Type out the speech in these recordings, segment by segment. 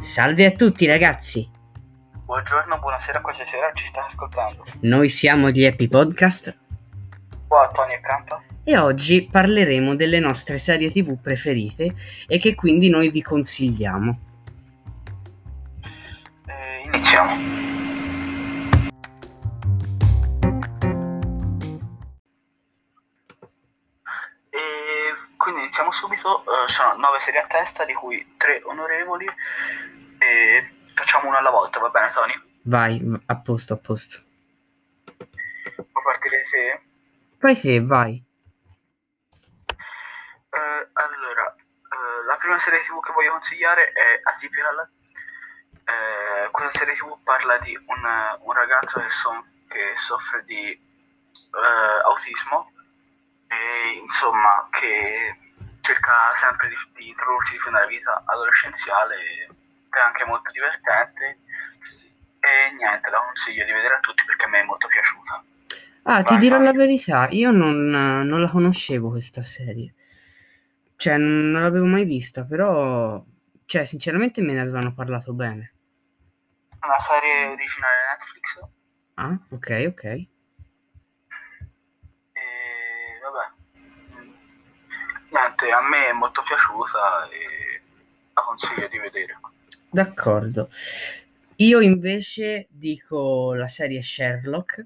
Salve a tutti ragazzi, Buongiorno, buonasera, qualsiasi ora ci state ascoltando. noi siamo gli Happy Podcast Qua Tony accanto. e oggi parleremo delle nostre serie tv preferite e che quindi noi vi consigliamo. Subito. Eh, sono nove serie a testa, di cui tre onorevoli. E facciamo una alla volta, va bene Tony? Vai, a posto, a posto. Puoi partire te? Vai te, vai. Eh, allora, eh, la prima serie tv che voglio consigliare è Atypical. Eh, questa serie tv parla di un, un ragazzo che, so- che soffre di eh, autismo e insomma che cerca sempre di, di introdursi fino alla vita adolescenziale è anche molto divertente e niente, la consiglio di vedere a tutti perché a me è molto piaciuta. Ah, ti Vai, dirò vai. la verità, io non, non la conoscevo questa serie. Cioè, non non l'avevo mai vista, però... Cioè, sinceramente me ne avevano parlato bene. Una serie originale Netflix Ah, ok, ok. Niente, a me è molto piaciuta e la consiglio di vedere. D'accordo. Io invece dico la serie Sherlock,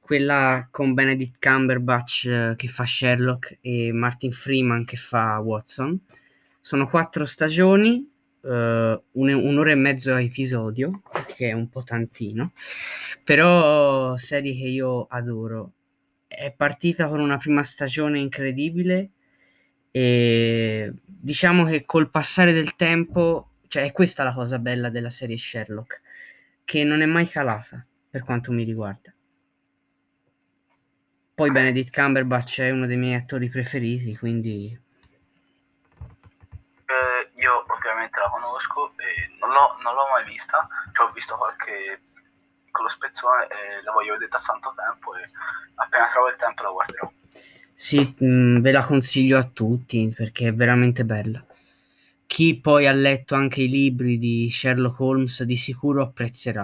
quella con Benedict Cumberbatch eh, che fa Sherlock e Martin Freeman che fa Watson. Sono quattro stagioni, eh, un- un'ora e mezzo a episodio, che è un po' tantino, però serie che io adoro. È partita con una prima stagione incredibile e diciamo che col passare del tempo, cioè è questa la cosa bella della serie Sherlock, che non è mai calata per quanto mi riguarda. Poi Benedict Cumberbatch è uno dei miei attori preferiti, quindi Eh, io ovviamente la conosco e non l'ho, non l'ho mai vista, ci ho visto qualche piccolo spezzone e la voglio vedere da tanto tempo e appena trovo il tempo la guarderò. Sì, mh, ve la consiglio a tutti perché è veramente bella. Chi poi ha letto anche i libri di Sherlock Holmes di sicuro apprezzerà.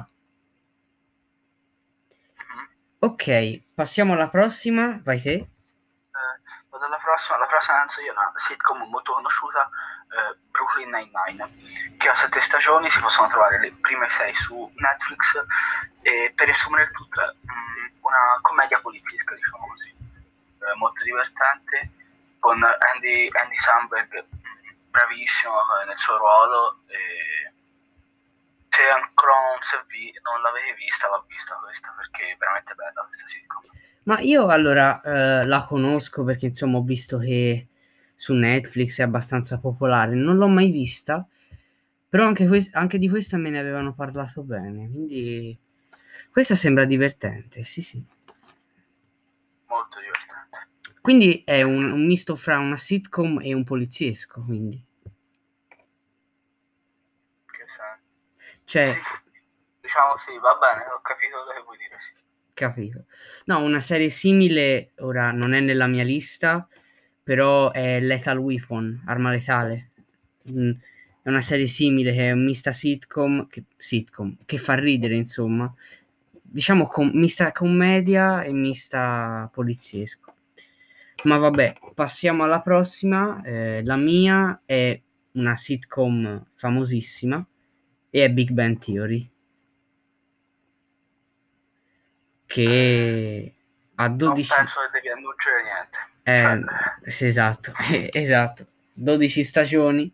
Mhm. Ok, passiamo alla prossima, vai te. Eh, vado alla prossima, la prossima penso io è una sitcom molto conosciuta, eh, Brooklyn Nine-Nine, che ha sette stagioni, si possono trovare le prime sei su Netflix e per riassumere il tutto è mm, una commedia politica, diciamo così, molto divertente, con Andy, Andy Samberg bravissimo eh, nel suo ruolo se ancora non, vi- non l'avete vista va vista questa perché è veramente bella questa sitcom. Ma io allora eh, la conosco perché insomma ho visto che su Netflix è abbastanza popolare, non l'ho mai vista, però anche, que- anche di questa me ne avevano parlato bene, quindi questa sembra divertente, sì sì. Quindi è un, un misto fra una sitcom e un poliziesco, quindi. Che? Cioè, Sì, diciamo sì, va bene, ho capito cosa vuoi dire. Sì. capito. No, una serie simile, ora non è nella mia lista, però è Lethal Weapon, Arma Letale. Mm, è una serie simile che è un mista sitcom che, sitcom, che fa ridere, insomma. Diciamo com- mista commedia e mista poliziesco. Ma vabbè, passiamo alla prossima. Eh, la mia è una sitcom famosissima e è Big Bang Theory. Che ha 12... Non penso che devi annunciare niente. Eh, sì, esatto, esatto. 12 stagioni,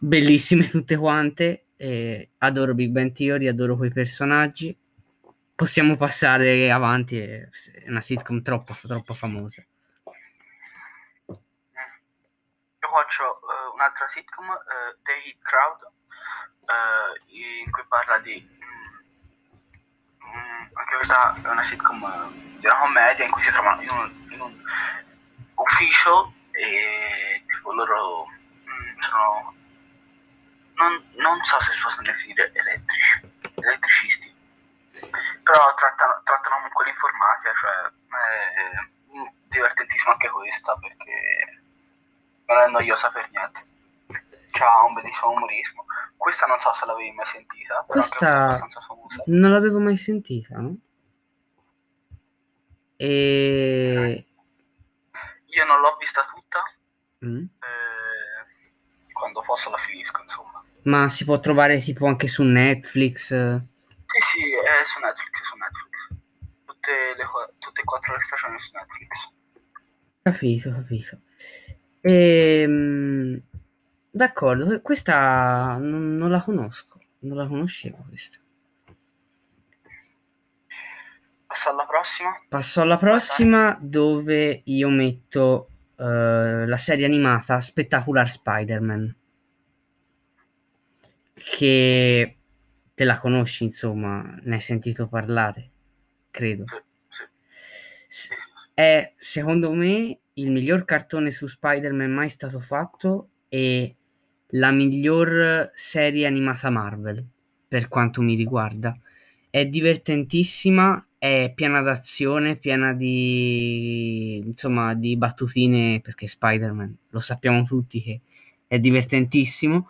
bellissime tutte quante. e adoro Big Bang Theory, adoro quei personaggi. Possiamo passare avanti, è una sitcom troppo, troppo famosa. Io faccio eh, un'altra sitcom, eh, The Hit Crowd, eh, in cui parla di... mm, anche questa è una sitcom eh, di una commedia in cui si trovano in un, in un ufficio e tipo loro mm, sono... Non, non so se possono definire elettrici, elettricisti, però trattano, trattano comunque l'informatica, cioè è mm, divertentissima anche questa perché non è noiosa per niente. Cioè, c'ha un bellissimo umorismo. Questa non so se l'avevi mai sentita. Questa non l'avevo mai sentita, no? E... Io non l'ho vista tutta. Mm. Eh, quando posso la finisco, insomma. Ma si può trovare tipo anche su Netflix? Sì, è su Netflix, su Netflix. Tutte, le, tutte e quattro le stagioni su Netflix. Capito, capito. Ehm, d'accordo, questa non, non la conosco, non la conoscevo questa. Passo alla prossima? Passo alla prossima dove io metto uh, la serie animata Spectacular Spider-Man. Che te la conosci, insomma, ne hai sentito parlare, credo. Sì. È secondo me il miglior cartone su Spider-Man mai stato fatto e la miglior serie animata Marvel per quanto mi riguarda. È divertentissima, è piena d'azione, piena di insomma di battutine perché Spider-Man lo sappiamo tutti che è divertentissimo.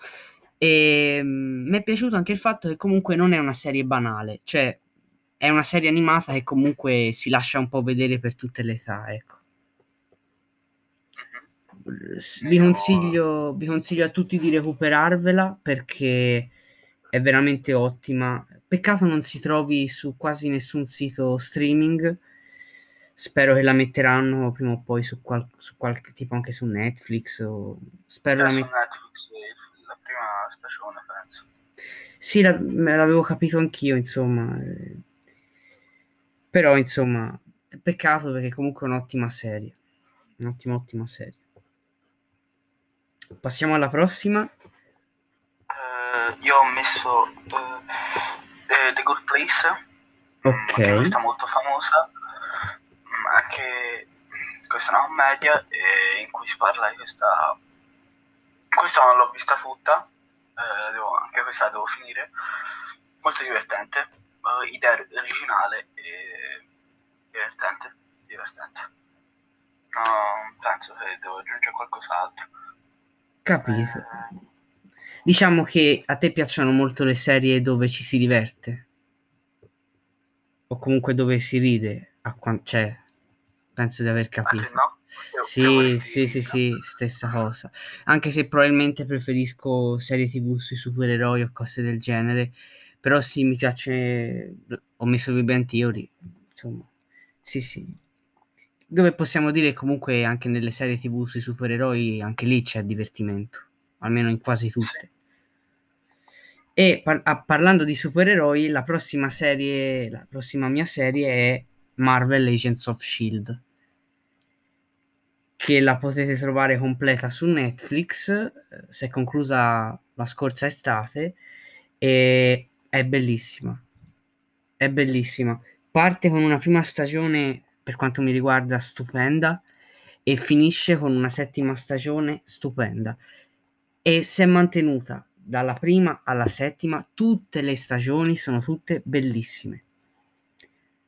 E mm, mi è piaciuto anche il fatto che comunque non è una serie banale, cioè è una serie animata che comunque si lascia un po' vedere per tutte le età, ecco vi consiglio, vi consiglio a tutti di recuperarvela perché è veramente ottima. Peccato non si trovi su quasi nessun sito streaming. Spero che la metteranno prima o poi su, qual- su qualche tipo anche su Netflix. O... Spero la, met- Netflix, prima stagione, penso. Sì, la- l'avevo capito anch'io, insomma. Però, insomma, peccato perché comunque è un'ottima serie. Un'ottima, ottima serie. Passiamo alla prossima. Uh, io ho messo uh, The Good Place. Ok. Questa molto famosa. Mm, anche questa è una commedia in cui si parla di questa. Questa non l'ho vista tutta. Uh, devo, anche questa devo finire. Molto divertente. idea originale e divertente. Divertente. No, penso che devo aggiungere qualcos'altro. Capito. Diciamo che a te piacciono molto le serie dove ci si diverte. O comunque dove si ride. A quant- cioè, penso di aver capito. No? Sì, sì, sì, sì, stessa cosa. Anche se probabilmente preferisco serie TV sui supereroi o cose del genere. Però sì, mi piace. Ho messo Big Bang Theory. Insomma, sì, sì dove possiamo dire comunque anche nelle serie tv sui supereroi anche lì c'è divertimento, almeno in quasi tutte. E par- a, parlando di supereroi, la prossima serie, la prossima mia serie è Marvel Agents of Shield, che la potete trovare completa su Netflix, eh, si è conclusa la scorsa estate e è bellissima. È bellissima. Parte con una prima stagione per quanto mi riguarda stupenda e finisce con una settima stagione stupenda e si è mantenuta dalla prima alla settima tutte le stagioni sono tutte bellissime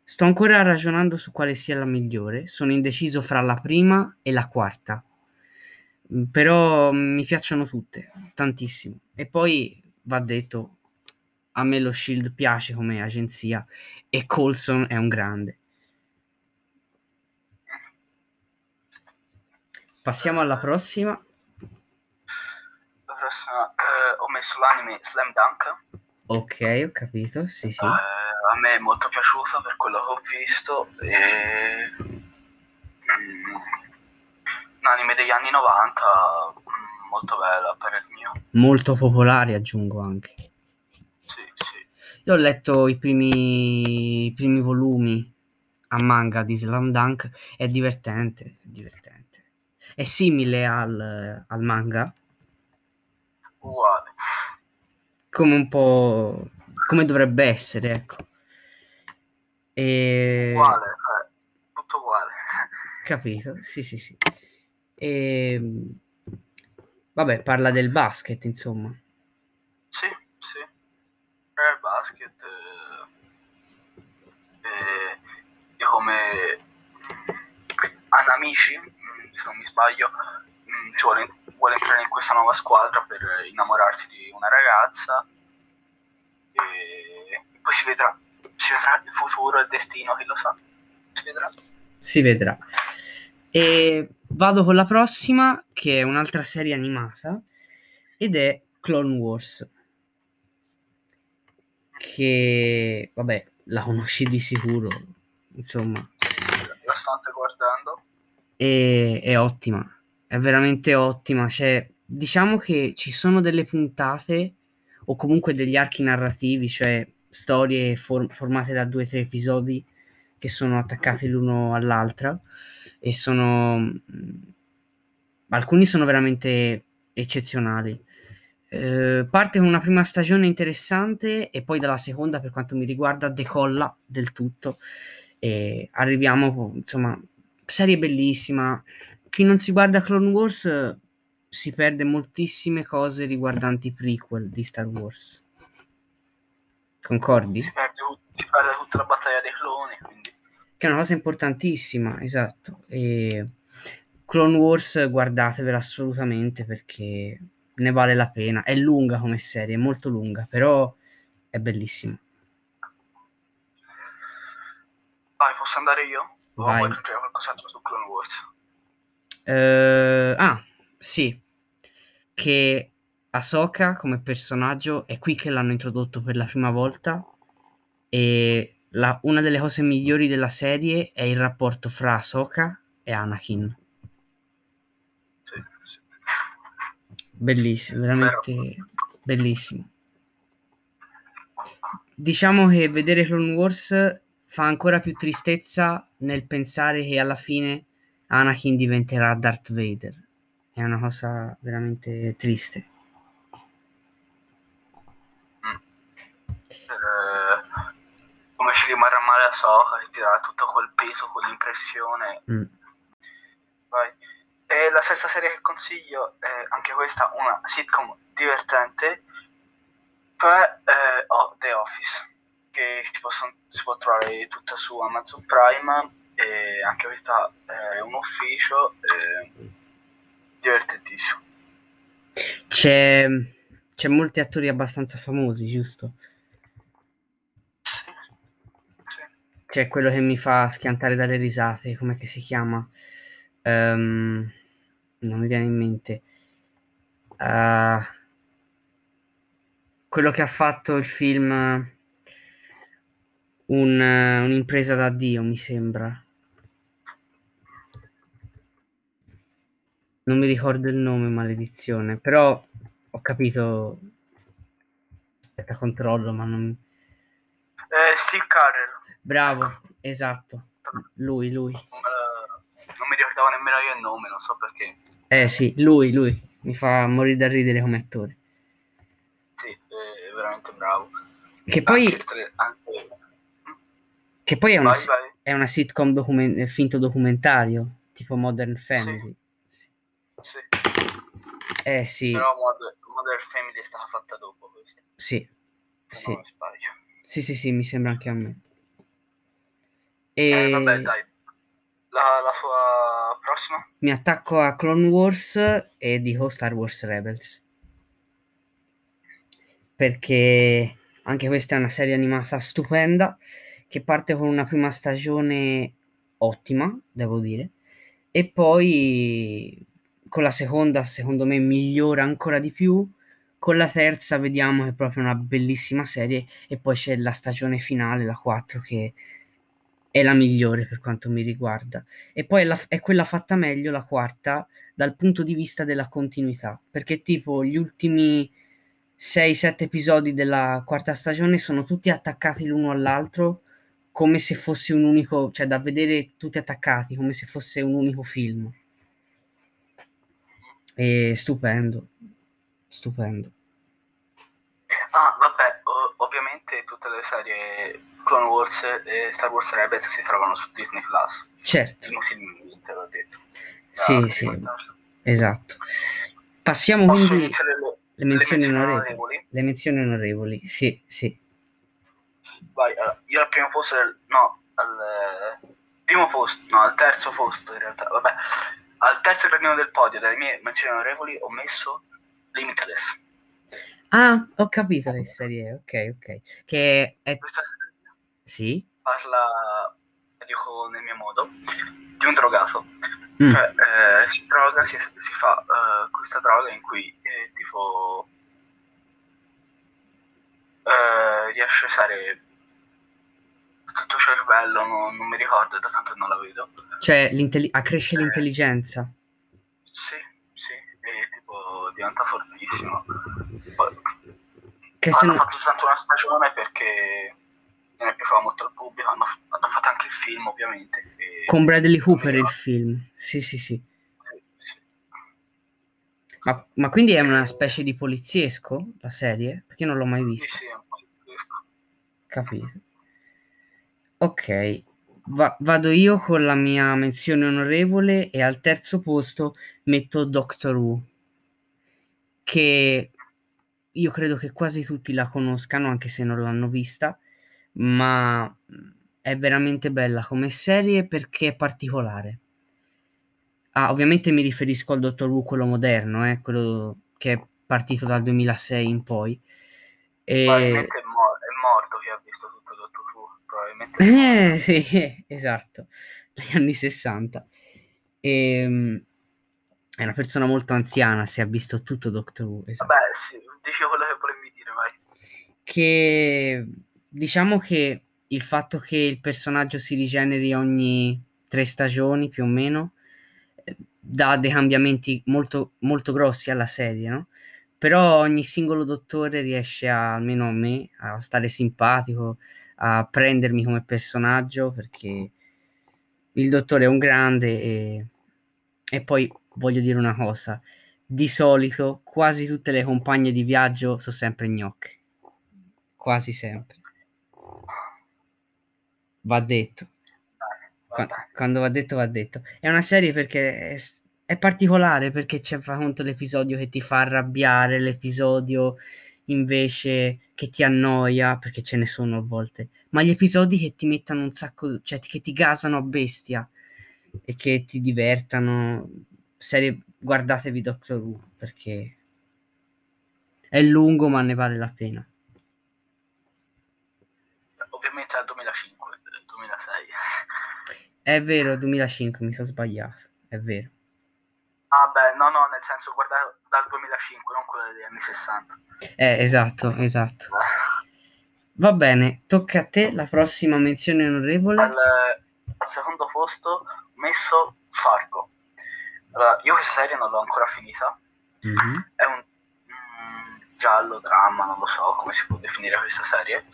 sto ancora ragionando su quale sia la migliore sono indeciso fra la prima e la quarta però mi piacciono tutte tantissimo e poi va detto a me lo Shield piace come agenzia e Colson è un grande Passiamo alla prossima. La prossima eh, ho messo l'anime Slam Dunk. Ok, ho capito, sì sì. Eh, a me è molto piaciuto per quello che ho visto. E... Mm, un anime degli anni 90, mm, molto bello per il mio. Molto popolare aggiungo anche. Sì, sì. Io ho letto i primi, i primi volumi a manga di Slam Dunk, è divertente, è divertente è simile al, al manga? Uguale. Come un po' come dovrebbe essere, ecco. E... Uguale, eh, tutto uguale. Capito, sì, sì, sì. E... Vabbè, parla del basket, insomma. Sì, sì. È il basket. Eh, eh, come Anamici se non mi sbaglio, mh, mm, ci vuole vuole entrare in questa nuova squadra per innamorarsi di una ragazza e poi si vedrà, si vedrà il futuro, il destino, chi lo sa, si vedrà. Si vedrà. E vado con la prossima, che è un'altra serie animata, ed è Clone Wars. Che, vabbè, la conosci di sicuro, insomma. La sto anche guardando. E, è ottima, è veramente ottima. Cioè, diciamo che ci sono delle puntate o comunque degli archi narrativi, cioè storie for- formate da due o tre episodi che sono attaccati l'uno all'altra e sono alcuni sono veramente eccezionali. Eh, parte con una prima stagione interessante e poi dalla seconda, per quanto mi riguarda, decolla del tutto. E arriviamo, insomma, serie bellissima. Chi non si guarda Clone Wars si perde moltissime cose riguardanti i prequel di Star Wars. Concordi? Si perde, si perde tutta la battaglia dei cloni, quindi. Che è una cosa importantissima, esatto. E Clone Wars guardatevela assolutamente perché ne vale la pena. È lunga come serie, è molto lunga, però è bellissima. Vai, posso andare io? O Vai. vuoi aggiungere qualcos'altro su Clone Wars? Eh, ah, sì, che Ahsoka come personaggio è qui che l'hanno introdotto per la prima volta e la- una delle cose migliori della serie è il rapporto fra Ahsoka e Anakin. Bellissimo, veramente bellissimo. Diciamo che vedere Clone Wars fa ancora più tristezza nel pensare che alla fine Anakin diventerà Darth Vader. È una cosa veramente triste. Come ci rimarrà male a Soka, che ti darà tutto quel peso, quell'impressione. Mm. Vai. E la stessa serie che consiglio è anche questa una sitcom divertente, cioè eh, oh, The Office, che si, possono- si può trovare tutta su Amazon Prime e anche questa è un ufficio eh, divertentissimo. C'è, c'è molti attori abbastanza famosi, giusto? Sì. Sì. C'è quello che mi fa schiantare dalle risate, com'è che si chiama? Ehm, non mi viene in mente. Ah, quello che ha fatto il film un- un'impresa da Dio, mi sembra. Non mi ricordo il nome, maledizione, però ho capito. Aspetta, controllo, ma non... Eh, Steve Carell, Bravo, esatto. Lui, lui. non mi ricordavo nemmeno io il nome, non so perché. Eh sì, lui, lui. Mi fa morire da ridere come attore. Sì, è veramente bravo. Che poi, Anche anche- che poi è, una, Vai, vai. è una sitcom documen- eh, finto documentario, tipo Modern Family. Sì. Eh sì, Però Mod- Modern Family è stata fatta dopo questa, sì, se sì, sì, sì, sì, mi sembra anche a me. E Eh, vabbè, dai. La, la sua prossima? mi attacco a Clone Wars e dico Star Wars Rebels. Perché anche questa è una serie animata stupenda che parte con una prima stagione ottima, devo dire, e poi con la seconda, secondo me, migliora ancora di più. Con la terza vediamo che è proprio una bellissima serie e poi c'è la stagione finale, la 4, che è la migliore per quanto mi riguarda. E poi è, la- è quella fatta meglio, la quarta, dal punto di vista della continuità, perché tipo gli ultimi 6-7 episodi della quarta stagione sono tutti attaccati l'uno all'altro come se fosse un unico, cioè da vedere tutti attaccati, come se fosse un unico film. E stupendo, stupendo. Ah, vabbè, o- ovviamente tutte le serie Clone Wars e Star Wars Rebels si trovano su Disney Plus. Certo, Inutilmente, l'ho detto. Sì, Ah, sì. esatto. Passiamo Posso quindi le, le menzioni menzioni onorevoli. onorevoli? Le menzioni onorevoli, sì, sì. Vai, allora, io al primo posto del... no, al eh, primo posto, no, al terzo posto in realtà, vabbè. al terzo gradino del podio delle mie menzioni onorevoli ho messo Limitless. Ah, ho capito che serie ok, ok. Che è... Questa Sì? parla, dico nel mio modo, di un drogato. Mm. Cioè, eh, si droga, si, si fa eh, questa droga in cui eh, tipo eh, riesce a usare tutto il cervello, non, non mi ricordo, da tanto non la vedo. Cioè, accresce l'intelligenza. Sì, sì, e tipo diventa fortissimo. Poi, Che se hanno no... fatto soltanto una stagione perché è piaciuta molto al pubblico, hanno, hanno fatto anche il film ovviamente. e- Con Bradley mi il film. Sì, sì, sì. Sì, sì. Ma, ma quindi è una specie di poliziesco la serie? Perché non l'ho mai Sì, vista. sì, è un po' tedesco. Capito. Ok, va- vado io con la mia menzione onorevole e al terzo posto metto Doctor Who, che io credo che quasi tutti la conoscano anche se non l'hanno vista, ma è veramente bella come serie perché è particolare. Ah, ovviamente mi riferisco al Doctor Who, quello moderno, eh, quello che è partito dal 2006 in poi. E... Probabilmente è, mo- è morto chi ha visto tutto Dottor Who. Probabilmente. Eh, sì, esatto, negli anni 60. Ehm, è una persona molto anziana, si è visto tutto Doctor Who, esatto. Vabbè, sì, dici quello che volevi dire, vai. Che diciamo che il fatto che il personaggio si rigeneri ogni tre stagioni più o meno eh, dà dei cambiamenti molto, molto grossi alla serie, no? Però ogni singolo dottore riesce a, almeno a me, a stare simpatico, a prendermi come personaggio perché il dottore è un grande e, e poi voglio dire una cosa, di solito quasi tutte le compagne di viaggio sono sempre gnocche, quasi sempre, va detto. Vabbè. quando va detto va detto è una serie perché è, è particolare perché c'è fa conto l'episodio che ti fa arrabbiare l'episodio invece che ti annoia perché ce ne sono a volte ma gli episodi che ti mettono un sacco cioè che ti gasano a bestia e che ti divertano serie guardatevi Doctor Who perché è lungo ma ne vale la pena Ovviamente dal 2005, eh, 2006. È vero 2005 mi sono sbagliato è vero Ah beh, no, no, nel senso guardare dal 2005, non quello degli anni 60. eh, esatto esatto Va bene, tocca a te la prossima menzione onorevole. Al, al secondo posto messo Fargo. Allora, io questa serie non l'ho ancora finita. Mhm. È un mm, giallo, dramma, non lo so come si può definire questa serie.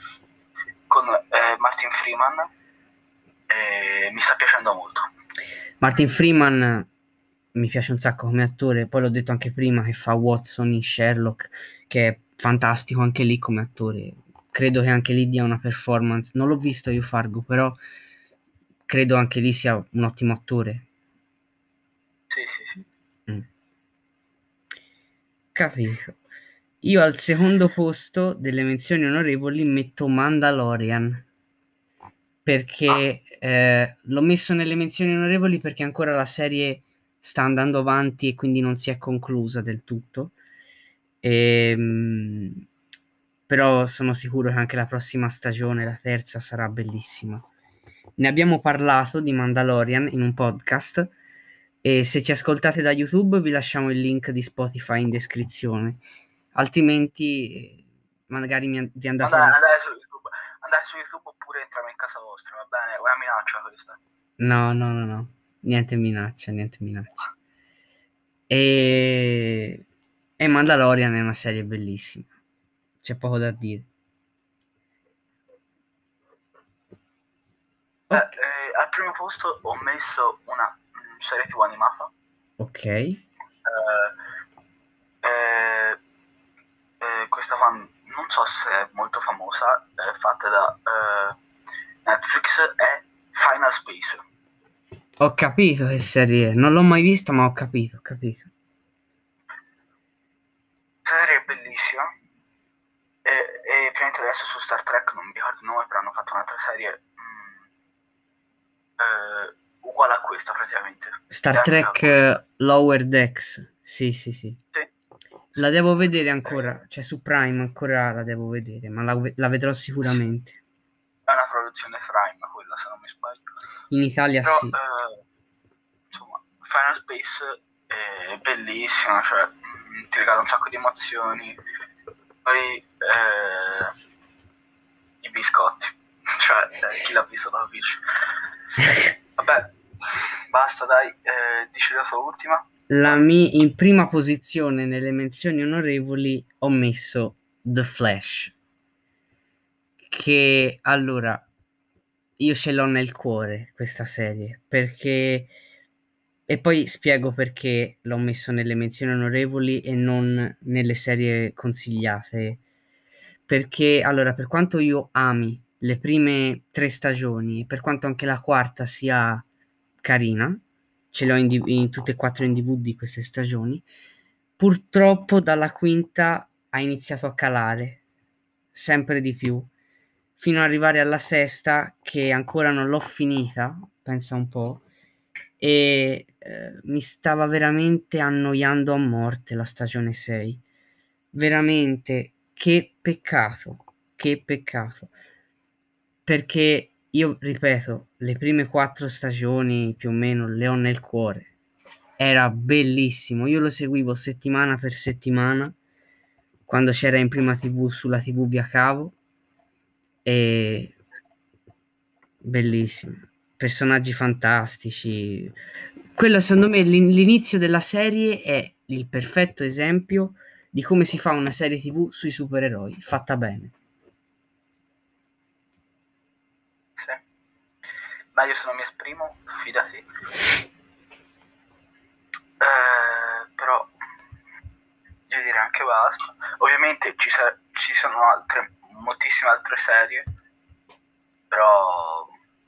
Con eh, Martin Freeman. E mi sta piacendo molto. Martin Freeman mi piace un sacco come attore, poi l'ho detto anche prima che fa Watson in Sherlock, che è fantastico anche lì come attore. Credo che anche lì dia una performance. Non l'ho visto io Fargo, però credo anche lì sia un ottimo attore. Sì, sì, sì. Mm. Capito. Io al secondo posto delle menzioni onorevoli metto Mandalorian perché eh, l'ho messo nelle menzioni onorevoli perché ancora la serie sta andando avanti e quindi non si è conclusa del tutto. Ehm, però sono sicuro che anche la prossima stagione, la terza, sarà bellissima. Ne abbiamo parlato di Mandalorian in un podcast e se ci ascoltate da YouTube vi lasciamo il link di Spotify in descrizione. Altrimenti magari mi- vi andate Andare, a... andare su YouTube. Andare su YouTube vostra, va bene? È una minaccia questa. No, no, no, no. Niente minaccia, niente minaccia. E... e Mandalorian è una serie bellissima. C'è poco da dire. Eh, eh, al primo posto ho messo una mm, serie TV animata. Ok. Eh, eh, eh, questa qua non so se è molto famosa, è fatta da eh, Netflix, è Final Space. Ho capito che serie è. Non l'ho mai vista, ma ho capito, ho capito. serie bellissima. E, e praticamente adesso su Star Trek non mi ricordo il nome, però hanno fatto un'altra serie mm, eh, uguale a questa praticamente. Star Identica Trek eh, Lower Decks. Sì, sì, sì. Sì. La devo vedere ancora, cioè su Prime ancora la devo vedere, ma la, la vedrò sicuramente. È una produzione Prime quella, se non mi sbaglio. In Italia Però, sì. eh, insomma, Final Space è bellissima, cioè ti regala un sacco di emozioni. Poi eh, i biscotti, cioè eh, chi l'ha visto lo capisce. Vabbè, basta dai, eh, dici la tua ultima. La mi- in prima posizione nelle menzioni onorevoli ho messo The Flash, che allora io ce l'ho nel cuore questa serie, perché e poi spiego perché l'ho messo nelle menzioni onorevoli e non nelle serie consigliate. Perché allora, per quanto io ami le prime tre stagioni, per quanto anche la quarta sia carina, ce l'ho in, D- in tutte e quattro in DVD queste stagioni, purtroppo dalla quinta ha iniziato a calare sempre di più fino ad arrivare alla sesta che ancora non l'ho finita, pensa un po', e eh, mi stava veramente annoiando a morte la stagione 6. Veramente, che peccato, che peccato. Perché io ripeto, le prime quattro stagioni più o meno le ho nel cuore. Era bellissimo, io lo seguivo settimana per settimana quando c'era in prima TV sulla TV via cavo e bellissimo personaggi fantastici quello secondo me l'in- l'inizio della serie è il perfetto esempio di come si fa una serie tv sui supereroi fatta bene Sì. Ma io se non mi esprimo, fidati. Eh, però io direi anche basta. Ovviamente ci, sa- ci sono altre, moltissime altre serie, però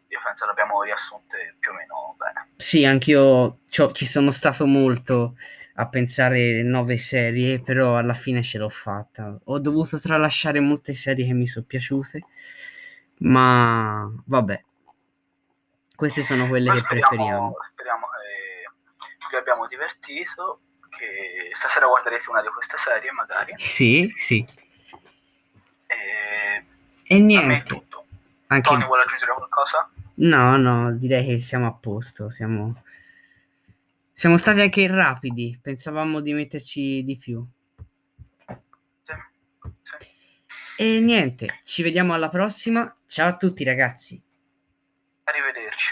io penso le abbiamo riassunte più o meno bene. sì anch'io c'ho- ci sono stato molto a pensare nuove serie però alla fine ce l'ho fatta ho dovuto tralasciare molte serie che mi sono piaciute ma vabbè queste sono quelle Noi che speriamo, preferiamo speriamo che vi abbiamo divertito, che stasera guarderete una di queste serie magari. sì sì e niente tutto. anche Tony vuole aggiungere qualcosa? no no direi che siamo a posto siamo siamo stati anche rapidi pensavamo di metterci di più Sì. sì. e niente ci vediamo alla prossima ciao a tutti ragazzi Arrivederci.